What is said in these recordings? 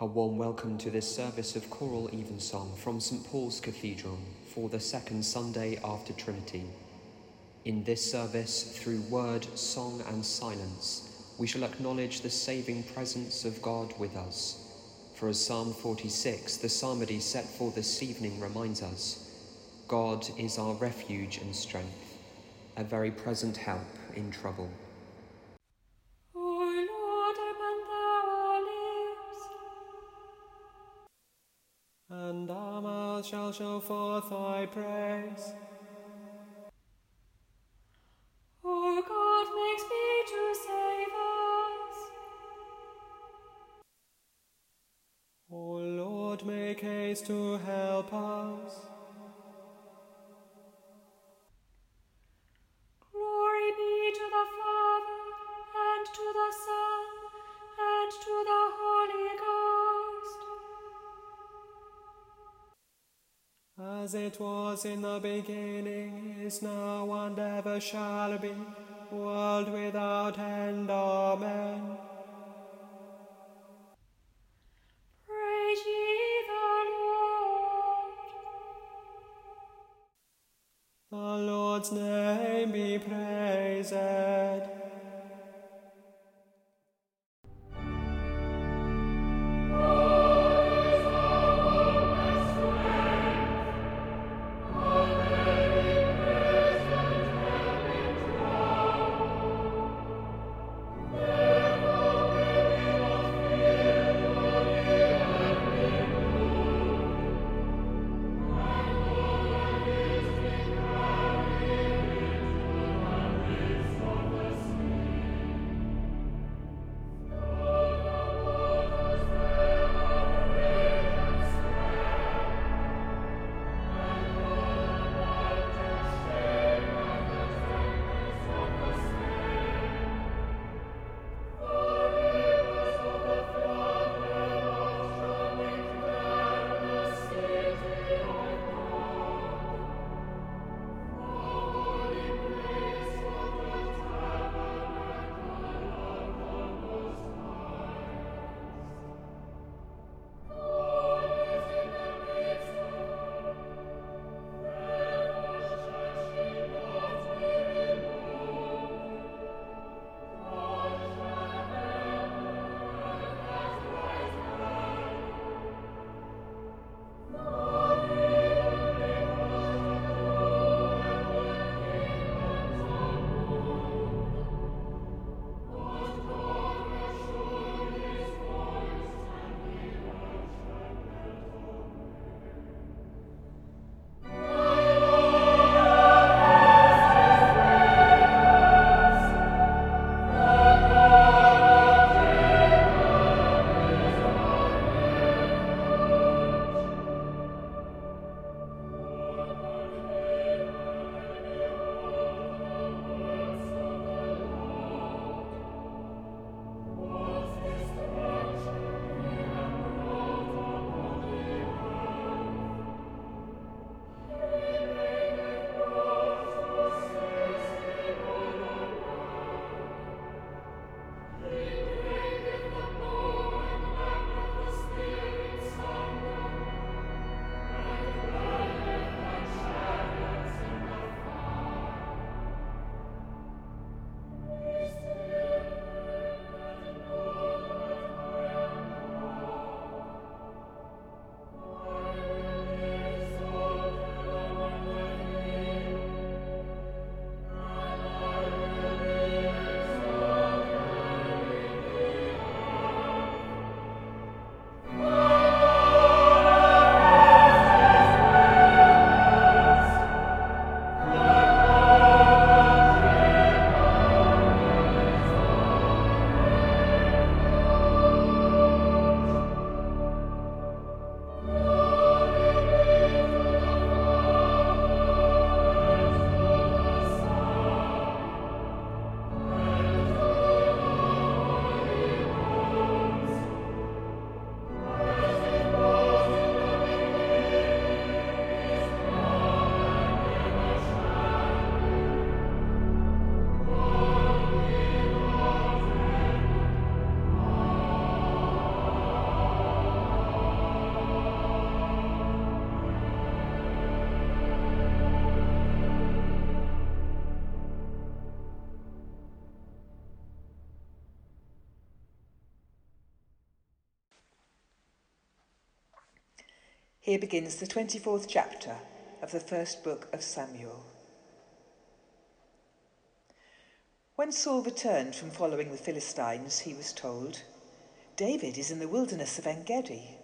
A warm welcome to this service of choral evensong from St Paul's Cathedral for the second Sunday after Trinity. In this service, through word, song, and silence, we shall acknowledge the saving presence of God with us. For as Psalm 46, the psalmody set for this evening, reminds us, God is our refuge and strength, a very present help in trouble. Shall show forth thy praise. O God, make speed to save us. O Lord, make haste to help us. As it was in the beginning, is now, and ever shall be, world without end. Amen. Praise ye the Lord. The Lord's name be praised. Here begins the 24th chapter of the first book of Samuel. When Saul returned from following the Philistines, he was told, David is in the wilderness of En Gedi.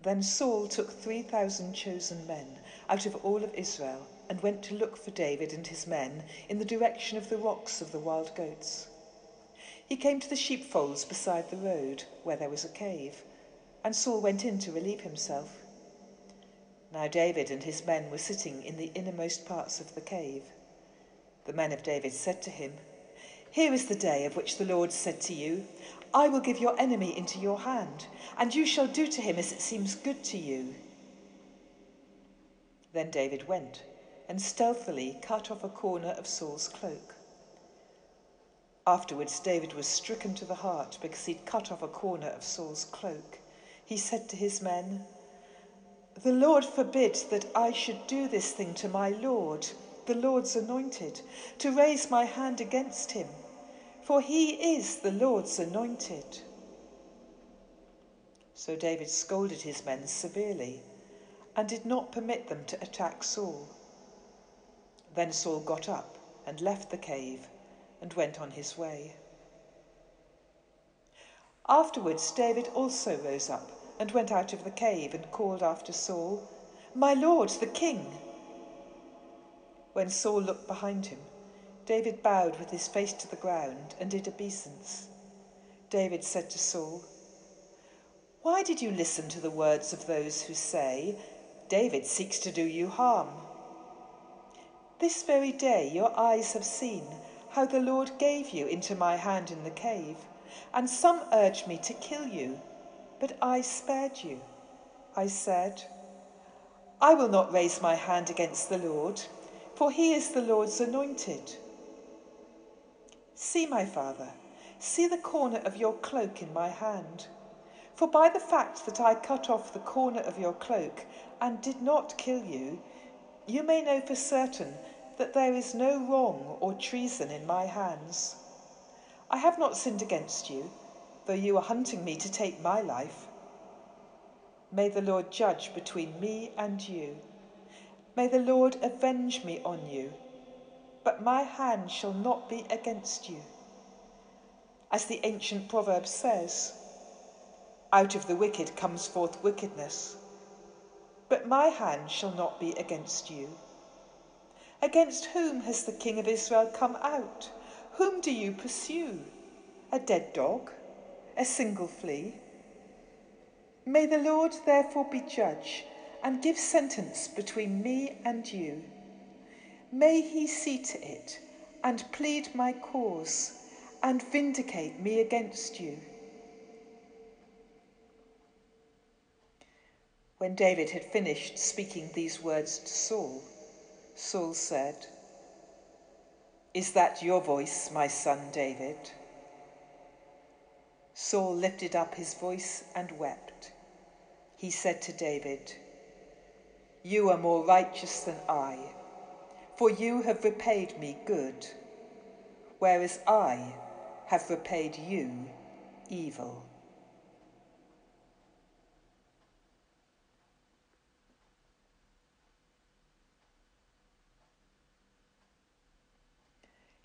Then Saul took 3,000 chosen men out of all of Israel and went to look for David and his men in the direction of the rocks of the wild goats. He came to the sheepfolds beside the road, where there was a cave and Saul went in to relieve himself. Now David and his men were sitting in the innermost parts of the cave. The men of David said to him, Here is the day of which the Lord said to you, I will give your enemy into your hand, and you shall do to him as it seems good to you. Then David went and stealthily cut off a corner of Saul's cloak. Afterwards, David was stricken to the heart because he'd cut off a corner of Saul's cloak he said to his men, The Lord forbid that I should do this thing to my Lord, the Lord's anointed, to raise my hand against him, for he is the Lord's anointed. So David scolded his men severely and did not permit them to attack Saul. Then Saul got up and left the cave and went on his way. Afterwards, David also rose up and went out of the cave and called after Saul, My lord, the king. When Saul looked behind him, David bowed with his face to the ground and did obeisance. David said to Saul, Why did you listen to the words of those who say, David seeks to do you harm? This very day your eyes have seen how the Lord gave you into my hand in the cave, and some urged me to kill you but I spared you. I said, I will not raise my hand against the Lord, for he is the Lord's anointed. See, my father, see the corner of your cloak in my hand. For by the fact that I cut off the corner of your cloak and did not kill you, you may know for certain that there is no wrong or treason in my hands. I have not sinned against you though you are hunting me to take my life. May the Lord judge between me and you. May the Lord avenge me on you, but my hand shall not be against you. As the ancient proverb says, out of the wicked comes forth wickedness, but my hand shall not be against you. Against whom has the king of Israel come out? Whom do you pursue? A dead dog? A single flea. May the Lord therefore be judge and give sentence between me and you. May he see to it and plead my cause and vindicate me against you. When David had finished speaking these words to Saul, Saul said, Is that your voice, my son David? Saul lifted up his voice and wept. He said to David, You are more righteous than I, for you have repaid me good, whereas I have repaid you evil.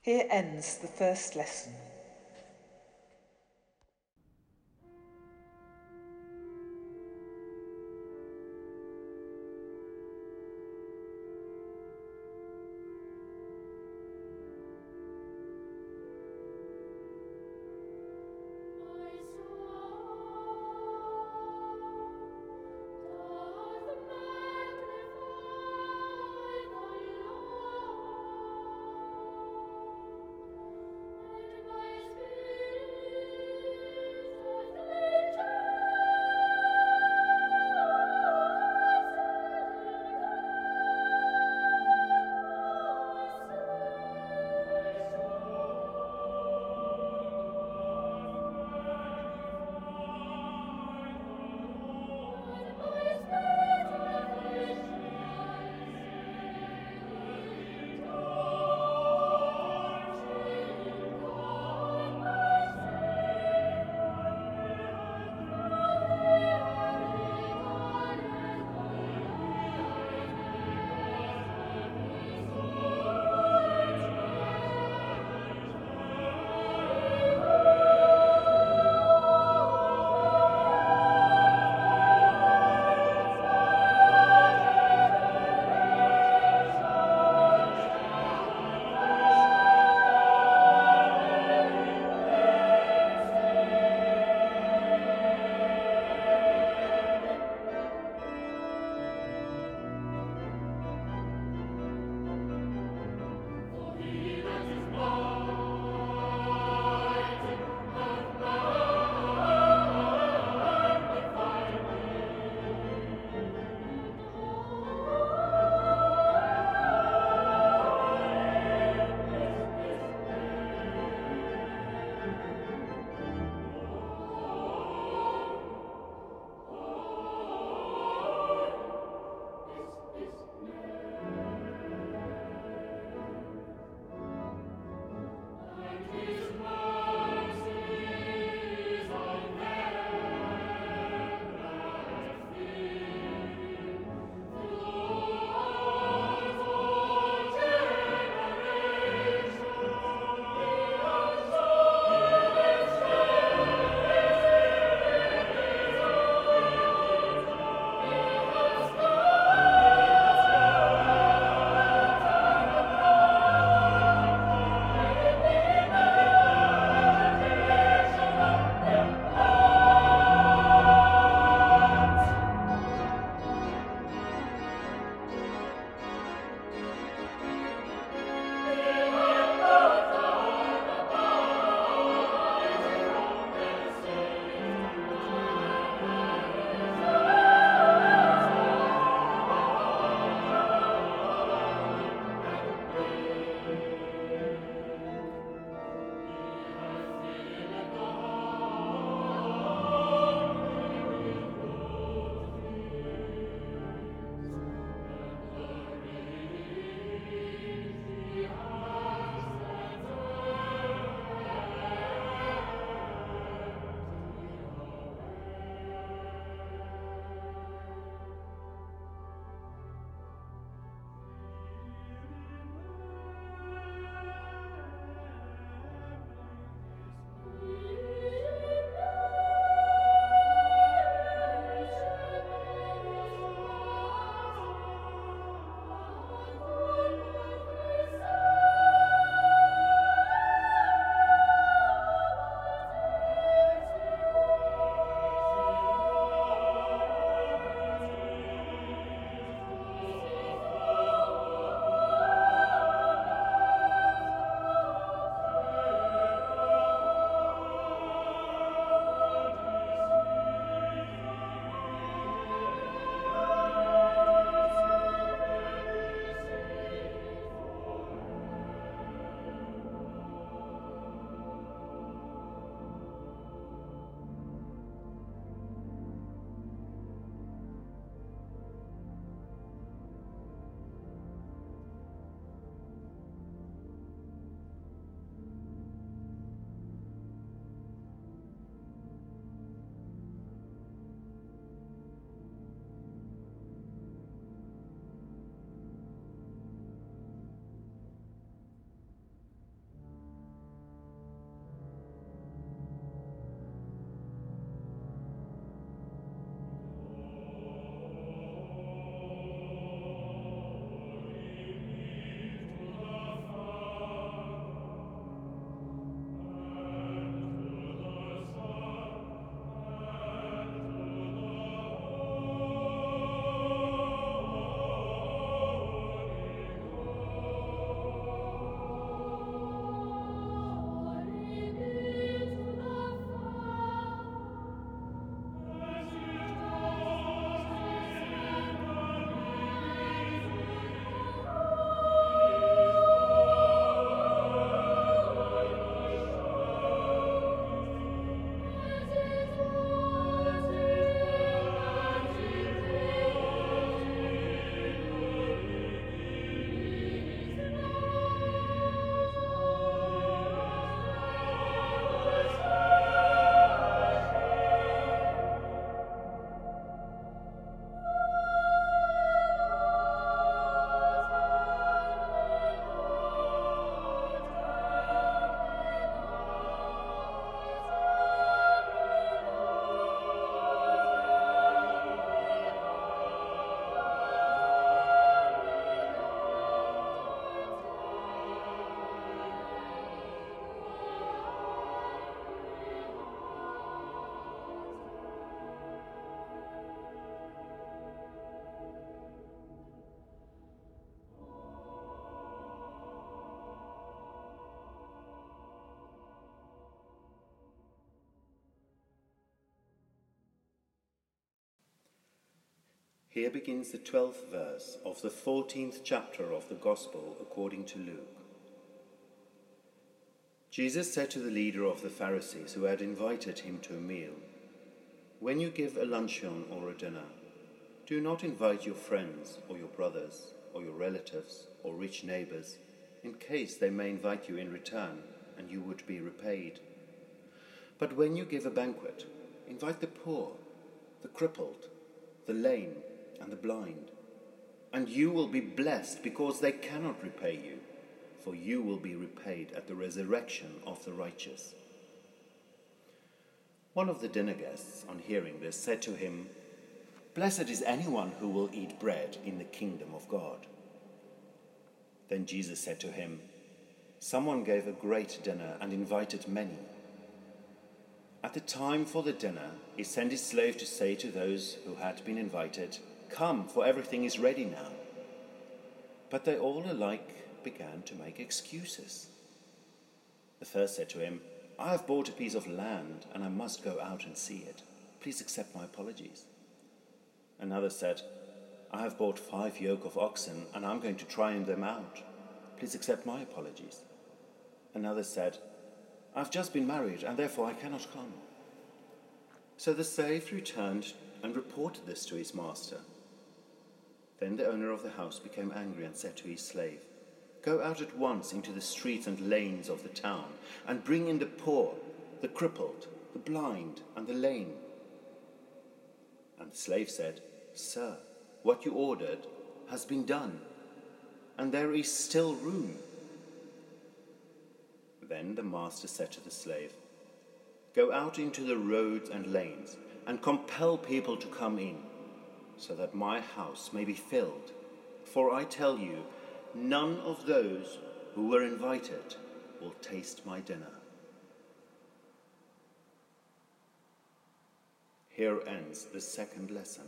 Here ends the first lesson. Here begins the twelfth verse of the fourteenth chapter of the Gospel according to Luke. Jesus said to the leader of the Pharisees who had invited him to a meal, When you give a luncheon or a dinner, do not invite your friends or your brothers or your relatives or rich neighbors, in case they may invite you in return and you would be repaid. But when you give a banquet, invite the poor, the crippled, the lame, and the blind. And you will be blessed because they cannot repay you, for you will be repaid at the resurrection of the righteous. One of the dinner guests, on hearing this, said to him, Blessed is anyone who will eat bread in the kingdom of God. Then Jesus said to him, Someone gave a great dinner and invited many. At the time for the dinner, he sent his slave to say to those who had been invited, Come, for everything is ready now. But they all alike began to make excuses. The first said to him, I have bought a piece of land and I must go out and see it. Please accept my apologies. Another said, I have bought five yoke of oxen and I'm going to try them out. Please accept my apologies. Another said, I've just been married and therefore I cannot come. So the slave returned and reported this to his master. Then the owner of the house became angry and said to his slave, Go out at once into the streets and lanes of the town, and bring in the poor, the crippled, the blind, and the lame. And the slave said, Sir, what you ordered has been done, and there is still room. Then the master said to the slave, Go out into the roads and lanes, and compel people to come in so that my house may be filled. For I tell you, none of those who were invited will taste my dinner. Here ends the second lesson.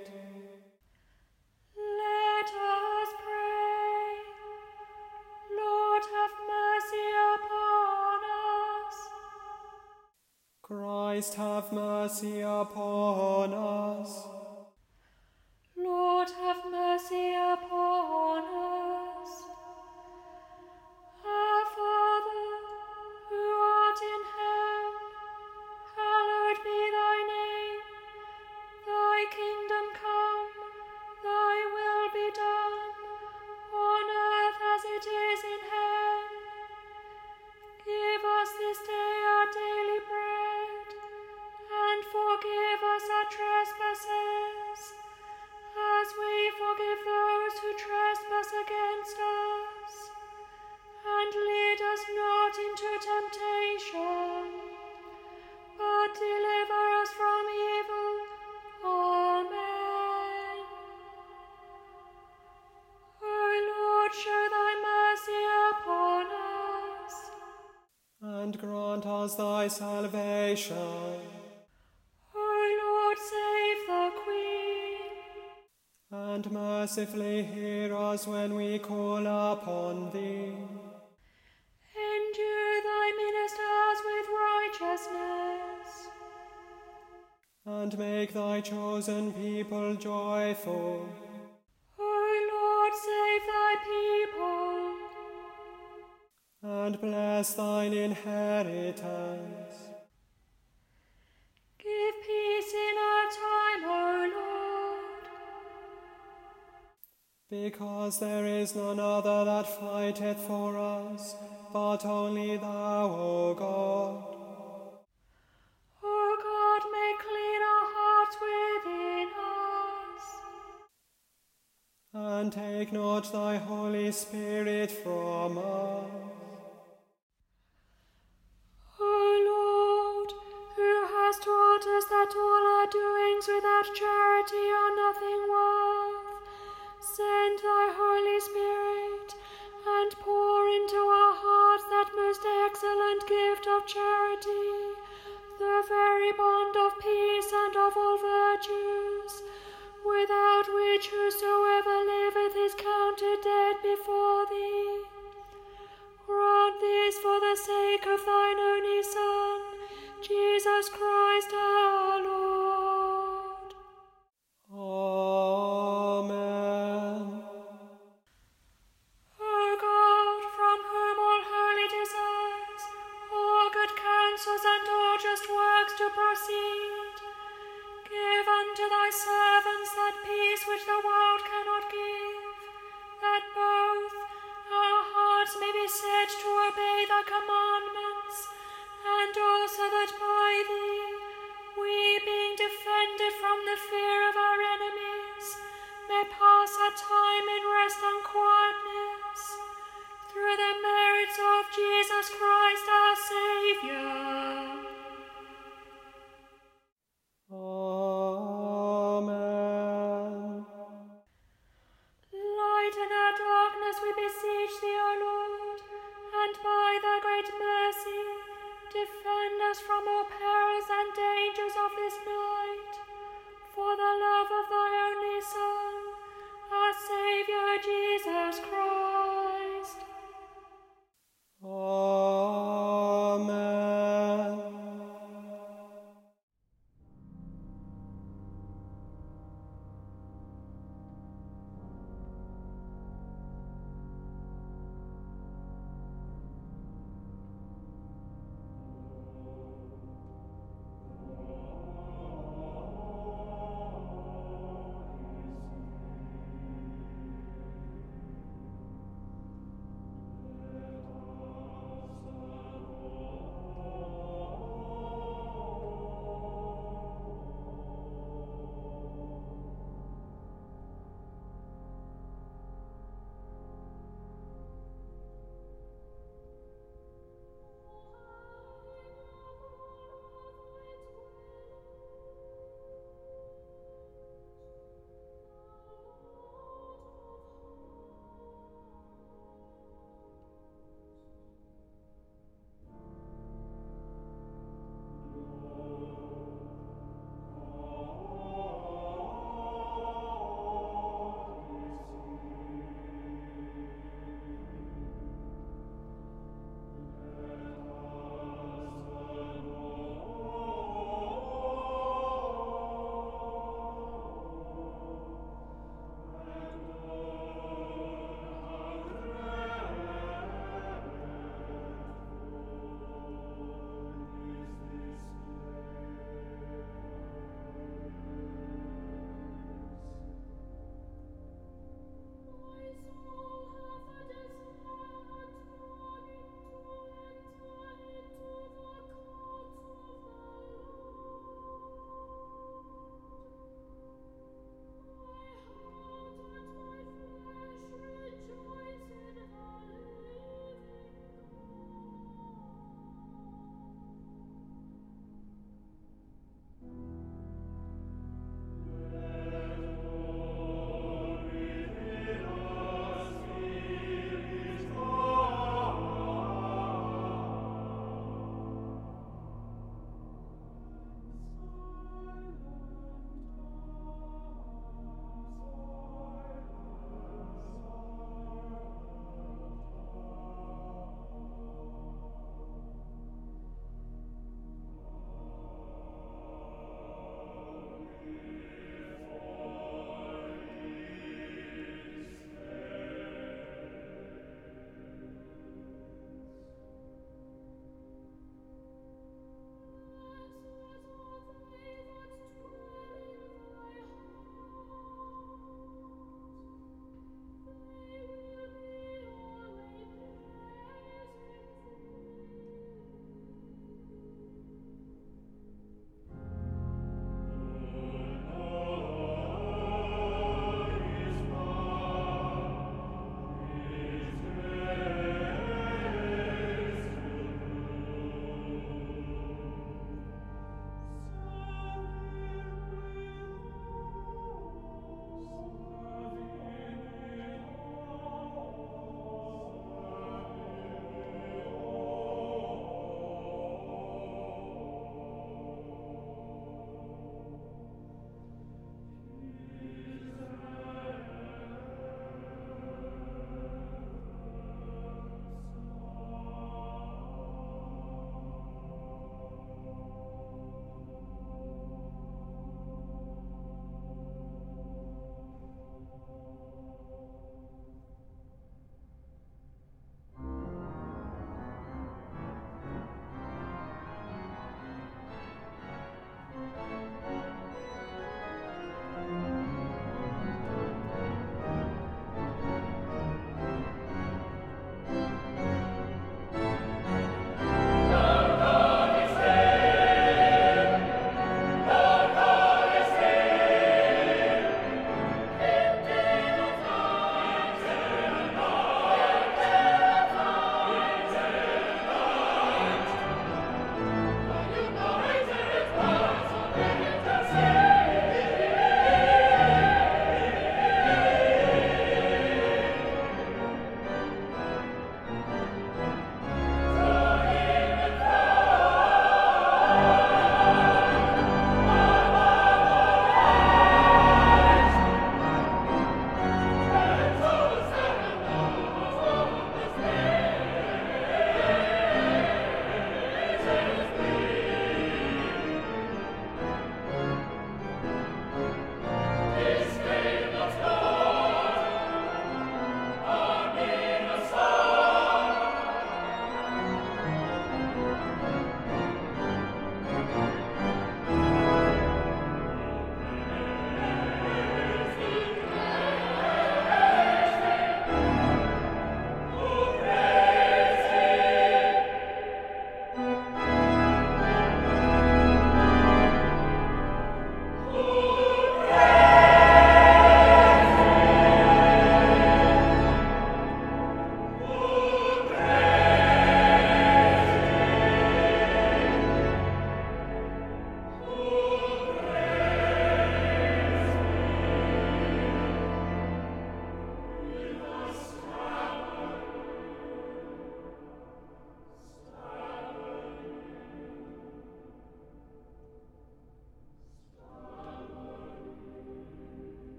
Christ have mercy upon us. Lord, have mercy upon us. Us thy salvation. O Lord, save the Queen. And mercifully hear us when we call upon thee. Endue thy ministers with righteousness. And make thy chosen people joyful. And thine inheritance. Give peace in our time, O Lord. Because there is none other that fighteth for us, but only thou, O God. O God, make clean our hearts within us. And take not thy Holy Spirit from us. Doings without charity are nothing worth, send thy Holy Spirit and pour into our hearts that most excellent gift of charity, the very bond of peace and of all virtues, without which whosoever liveth is counted dead before thee. Grant this for the sake of thine only Son, Jesus Christ our Lord. Which the world cannot give, that both our hearts may be set to obey thy commandments,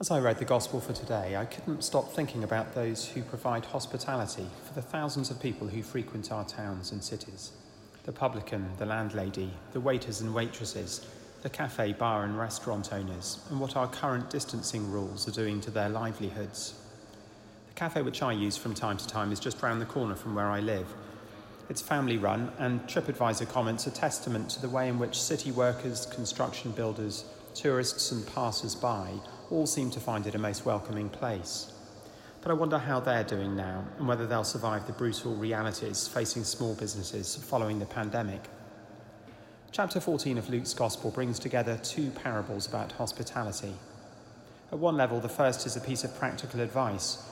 As I read the Gospel for today, I couldn't stop thinking about those who provide hospitality for the thousands of people who frequent our towns and cities the publican, the landlady, the waiters and waitresses, the cafe, bar, and restaurant owners, and what our current distancing rules are doing to their livelihoods. The cafe which I use from time to time is just round the corner from where I live. It's family run, and TripAdvisor comments a testament to the way in which city workers, construction builders, tourists, and passers by all seem to find it a most welcoming place. But I wonder how they're doing now and whether they'll survive the brutal realities facing small businesses following the pandemic. Chapter 14 of Luke's Gospel brings together two parables about hospitality. At one level, the first is a piece of practical advice.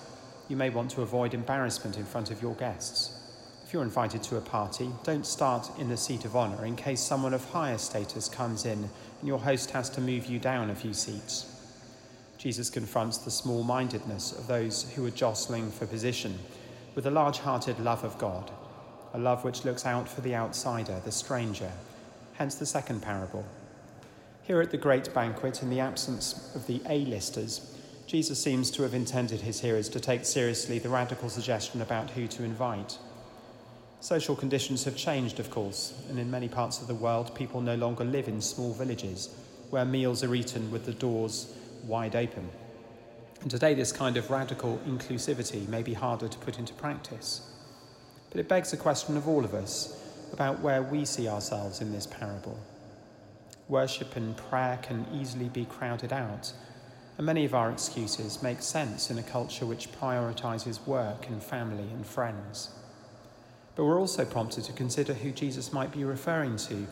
You may want to avoid embarrassment in front of your guests. If you're invited to a party, don't start in the seat of honour in case someone of higher status comes in and your host has to move you down a few seats. Jesus confronts the small mindedness of those who are jostling for position with a large hearted love of God, a love which looks out for the outsider, the stranger, hence the second parable. Here at the great banquet, in the absence of the A-listers, Jesus seems to have intended his hearers to take seriously the radical suggestion about who to invite. Social conditions have changed, of course, and in many parts of the world, people no longer live in small villages where meals are eaten with the doors wide open. And today, this kind of radical inclusivity may be harder to put into practice. But it begs a question of all of us about where we see ourselves in this parable. Worship and prayer can easily be crowded out, and many of our excuses make sense in a culture which prioritises work and family and friends. But we're also prompted to consider who Jesus might be referring to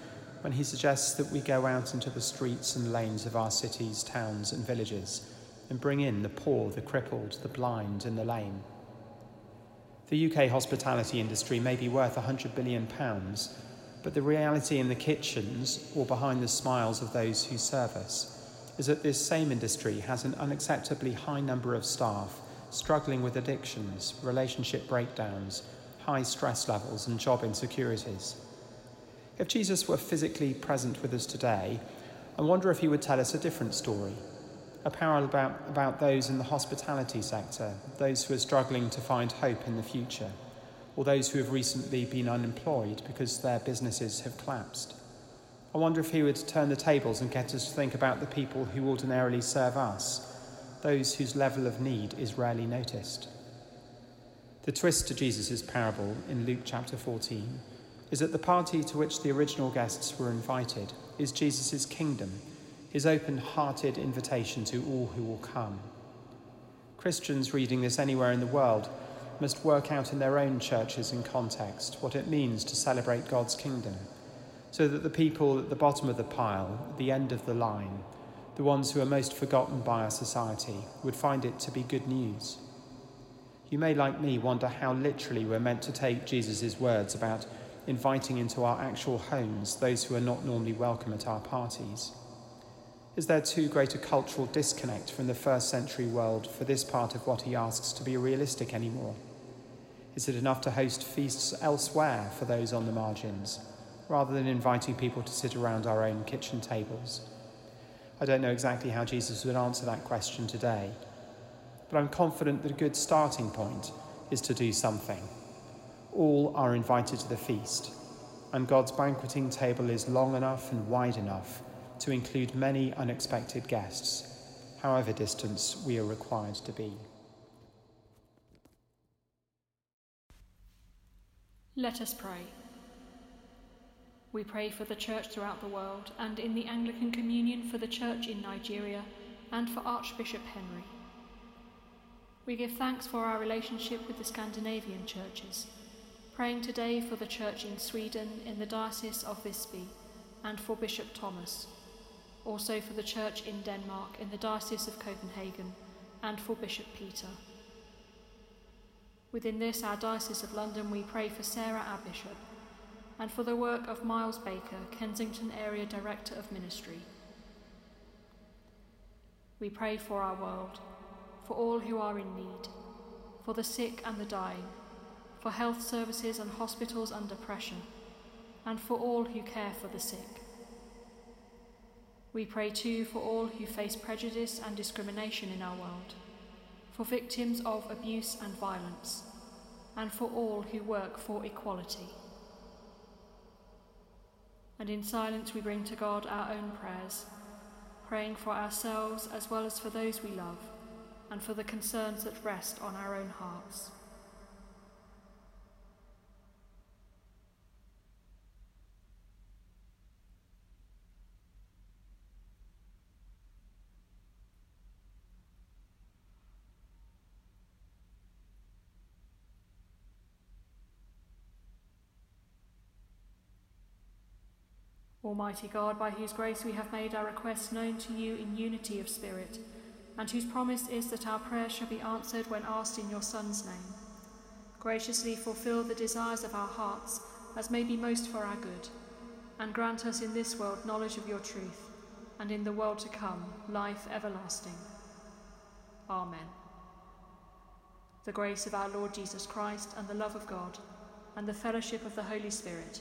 when he suggests that we go out into the streets and lanes of our cities, towns, and villages and bring in the poor, the crippled, the blind, and the lame. The UK hospitality industry may be worth £100 billion, but the reality in the kitchens or behind the smiles of those who serve us is that this same industry has an unacceptably high number of staff struggling with addictions, relationship breakdowns, high stress levels, and job insecurities. If Jesus were physically present with us today, I wonder if he would tell us a different story, a parable about, about those in the hospitality sector, those who are struggling to find hope in the future, or those who have recently been unemployed because their businesses have collapsed. I wonder if he would turn the tables and get us to think about the people who ordinarily serve us, those whose level of need is rarely noticed. The twist to Jesus' parable in Luke chapter 14 is that the party to which the original guests were invited is Jesus' kingdom, his open hearted invitation to all who will come. Christians reading this anywhere in the world must work out in their own churches and context what it means to celebrate God's kingdom, so that the people at the bottom of the pile, at the end of the line, the ones who are most forgotten by our society, would find it to be good news. You may, like me, wonder how literally we're meant to take Jesus' words about inviting into our actual homes those who are not normally welcome at our parties. Is there too great a cultural disconnect from the first century world for this part of what he asks to be realistic anymore? Is it enough to host feasts elsewhere for those on the margins, rather than inviting people to sit around our own kitchen tables? I don't know exactly how Jesus would answer that question today but I'm confident that a good starting point is to do something. All are invited to the feast, and God's banqueting table is long enough and wide enough to include many unexpected guests, however distant we are required to be. Let us pray. We pray for the Church throughout the world and in the Anglican Communion for the Church in Nigeria and for Archbishop Henry. We give thanks for our relationship with the Scandinavian churches, praying today for the church in Sweden in the Diocese of Visby and for Bishop Thomas, also for the church in Denmark in the Diocese of Copenhagen and for Bishop Peter. Within this, our Diocese of London, we pray for Sarah, our Bishop, and for the work of Miles Baker, Kensington Area Director of Ministry. We pray for our world for all who are in need, for the sick and the dying, for health services and hospitals under pressure, and for all who care for the sick. We pray too for all who face prejudice and discrimination in our world, for victims of abuse and violence, and for all who work for equality. And in silence we bring to God our own prayers, praying for ourselves as well as for those we love, and for the concerns that rest on our own hearts. Almighty God, by whose grace we have made our requests known to you in unity of spirit, and whose promise is that our prayer shall be answered when asked in your Son's name, graciously fulfill the desires of our hearts as may be most for our good, and grant us in this world knowledge of your truth, and in the world to come life everlasting. Amen. The grace of our Lord Jesus Christ, and the love of God, and the fellowship of the Holy Spirit